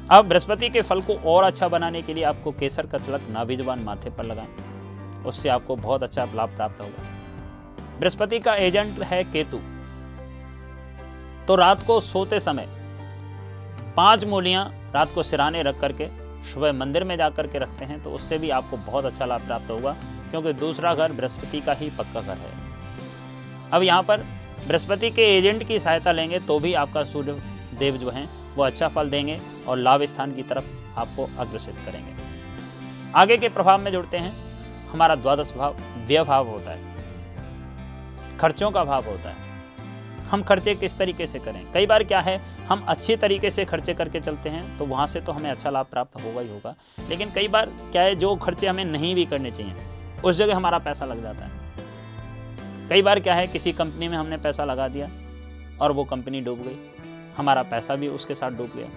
S3: अब बृहस्पति के फल को और अच्छा बनाने के लिए आपको केसर का तिलक नाभिजवान माथे पर लगाएँ। उससे आपको बहुत अच्छा लाभ प्राप्त होगा। बृहस्पति का एजेंट है केतु। तो रात को सोते समय पाँच मूलियाँ रात को सिराने रख करके सुबह मंदिर में जाकर के रखते हैं तो उससे भी आपको बहुत अच्छा लाभ प्राप्त होगा, क्योंकि दूसरा घर बृहस्पति का ही पक्का घर है। अब यहाँ पर बृहस्पति के एजेंट की सहायता लेंगे तो भी आपका सूर्य देव जो हैं, वो अच्छा फल देंगे और लाभ स्थान की तरफ़ आपको अग्रसित करेंगे। आगे के प्रभाव में जुड़ते हैं, हमारा द्वादश भाव व्यय भाव होता है, खर्चों का भाव होता है। हम खर्चे किस तरीके से करें? कई बार क्या है, हम अच्छे तरीके से खर्चे करके चलते हैं तो वहाँ से तो हमें अच्छा लाभ प्राप्त होगा ही होगा। लेकिन कई बार क्या है, जो खर्चे हमें नहीं भी करने चाहिए, उस जगह हमारा पैसा लग जाता है। कई बार क्या है, किसी कंपनी में हमने पैसा लगा दिया, और वो कंपनी डूब गई, हमारा पैसा भी उसके साथ डूब गया।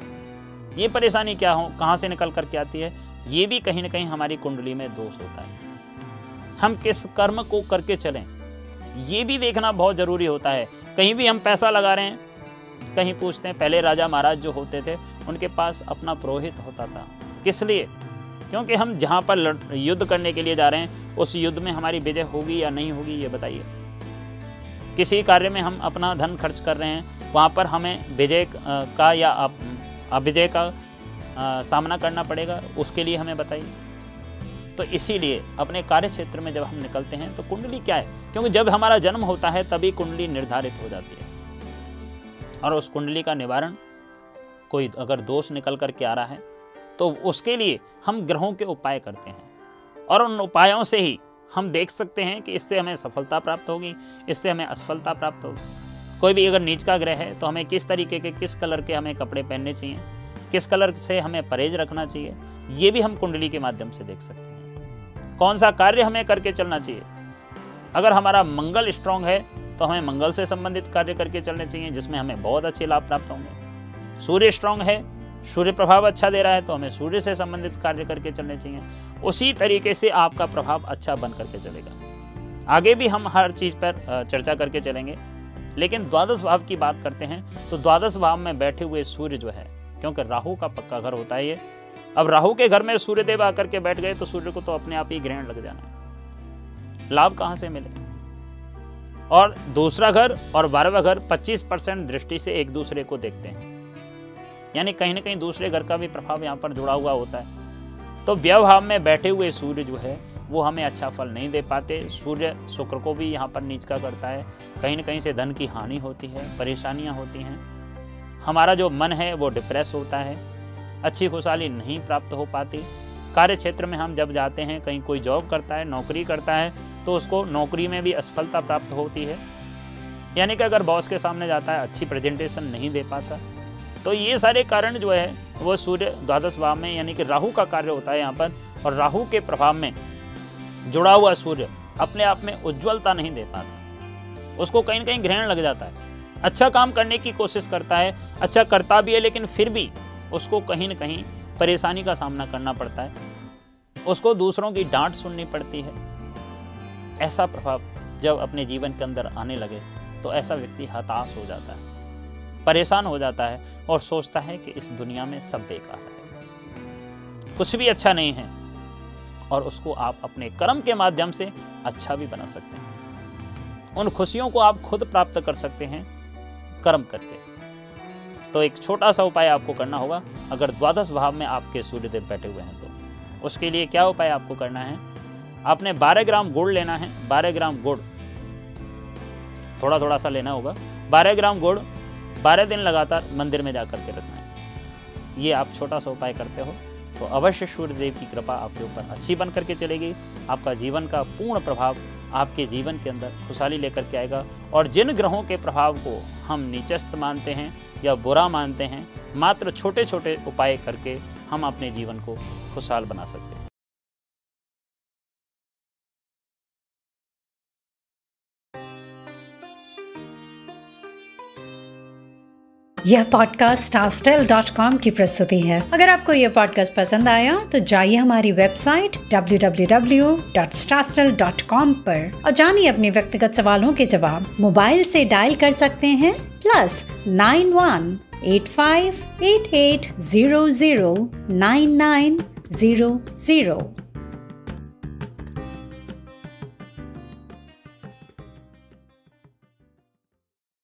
S3: ये परेशानी क्या हो, कहाँ से निकल करके आती है, ये भी कहीं ना कहीं हमारी कुंडली में दोष होता है। हम किस कर्म को करके चलें ये भी देखना बहुत ज़रूरी होता है। कहीं भी हम पैसा लगा रहे हैं, कहीं पूछते हैं, पहले राजा महाराज जो होते थे, उनके पास अपना पुरोहित होता था। किस लिए? क्योंकि हम जहाँ पर युद्ध करने के लिए जा रहे हैं, उस युद्ध में हमारी विजय होगी या नहीं होगी, ये बताइए। किसी कार्य में हम अपना धन खर्च कर रहे हैं, वहाँ पर हमें विजय का या अविजय का सामना करना पड़ेगा, उसके लिए हमें बताइए। तो इसीलिए अपने कार्य क्षेत्र में जब हम निकलते हैं तो कुंडली क्या है? क्योंकि जब हमारा जन्म होता है, तभी कुंडली निर्धारित हो जाती है। और उस कुंडली का निवारण कोई अगर दोष निकल कर के आ रहा है तो उसके लिए हम ग्रहों के उपाय करते हैं। और उन उपायों से ही हम देख सकते हैं कि इससे हमें सफलता प्राप्त होगी, इससे हमें असफलता प्राप्त होगी। कोई भी अगर नीच का ग्रह है तो हमें किस तरीके के, किस कलर के हमें कपड़े पहनने चाहिए, किस कलर से हमें परहेज रखना चाहिए, ये भी हम कुंडली के माध्यम से देख सकते हैं। कौन सा कार्य हमें करके चलना चाहिए? अगर हमारा मंगल स्ट्रांग है तो हमें मंगल से संबंधित कार्य करके चलने चाहिए, जिसमें हमें बहुत अच्छे लाभ प्राप्त होंगे। सूर्य स्ट्रांग है, सूर्य प्रभाव अच्छा दे रहा है तो हमें सूर्य से संबंधित कार्य करके चलने चाहिए। उसी तरीके से आपका प्रभाव अच्छा बन करके चलेगा। आगे भी हम हर चीज़ पर चर्चा करके चलेंगे। लेकिन द्वादश भाव की बात करते हैं तो द्वादश भाव में बैठे हुए सूर्य जो है, क्योंकि राहु का पक्का घर होता है ये अब राहु के घर में सूर्यदेव आकर के बैठ गए तो सूर्य को तो अपने आप ही ग्रहण लग जाना लाभ कहाँ से मिले? और दूसरा घर और बारहवा घर 25 परसेंट दृष्टि से एक दूसरे को देखते हैं। यानी कहीं ना कहीं दूसरे घर का भी प्रभाव यहाँ पर जुड़ा हुआ होता है। तो व्यवहार में बैठे हुए सूर्य जो है, वो हमें अच्छा फल नहीं दे पाते। सूर्य शुक्र को भी यहाँ पर नीचका करता है। कहीं ना कहीं से धन की हानि होती है, परेशानियाँ होती हैं। हमारा जो मन है, वो डिप्रेस होता है। अच्छी खुशहाली नहीं प्राप्त हो पाती। कार्य क्षेत्र में हम जब जाते हैं, कहीं कोई जॉब करता है, नौकरी करता है तो उसको नौकरी में भी असफलता प्राप्त होती है। यानी कि अगर बॉस के सामने जाता है, अच्छी प्रेजेंटेशन नहीं दे पाता। तो ये सारे कारण जो है, वो सूर्य द्वादश भाव में, यानी कि राहु का कार्य होता है यहाँ पर, और राहु के प्रभाव में जुड़ा हुआ सूर्य अपने आप में उज्ज्वलता नहीं दे पाता। उसको कहीं ना कहीं ग्रहण लग जाता है। अच्छा काम करने की कोशिश करता है अच्छा करता भी है, लेकिन फिर भी उसको कहीं ना कहीं परेशानी का सामना करना पड़ता है। उसको दूसरों की डांट सुननी पड़ती है। ऐसा प्रभाव जब अपने जीवन के अंदर आने लगे तो ऐसा व्यक्ति हताश हो जाता है, परेशान हो जाता है और सोचता है कि इस दुनिया में सब बेकार है। कुछ भी अच्छा नहीं है और उसको आप अपने कर्म के माध्यम से अच्छा भी बना सकते हैं। उन खुशियों को आप खुद प्राप्त कर सकते हैं, कर्म करके। तो एक छोटा सा उपाय आपको करना होगा, अगर द्वादश भाव में आपके सूर्यदेव बैठे हुए हैं तो। उसके लिए क्या उपाय आपको करना है? आपने 12 ग्राम गुड़ लेना है 12 ग्राम गुड़। थोड़ा थोड़ा सा लेना होगा। 12 ग्राम गुड़ 12 दिन लगातार मंदिर में जाकर के रखना है। ये आप छोटा सा उपाय करते हो तो अवश्य सूर्यदेव की कृपा आपके ऊपर अच्छी बन करके चलेगी। आपका जीवन का पूर्ण प्रभाव आपके जीवन के अंदर खुशहाली लेकर के आएगा। और जिन ग्रहों के प्रभाव को हम नीचस्त मानते हैं या बुरा मानते हैं, मात्र छोटे छोटे उपाय करके हम अपने जीवन को खुशहाल बना सकते हैं।
S1: यह पॉडकास्ट स्टारस्टेल डॉट कॉम की प्रस्तुति है। अगर आपको यह पॉडकास्ट पसंद आया तो जाइए हमारी वेबसाइट www.starstell.com पर और जानिए अपने व्यक्तिगत सवालों के जवाब। मोबाइल से डायल कर सकते हैं plus nine one eight five eight eight zero zero nine nine zero zero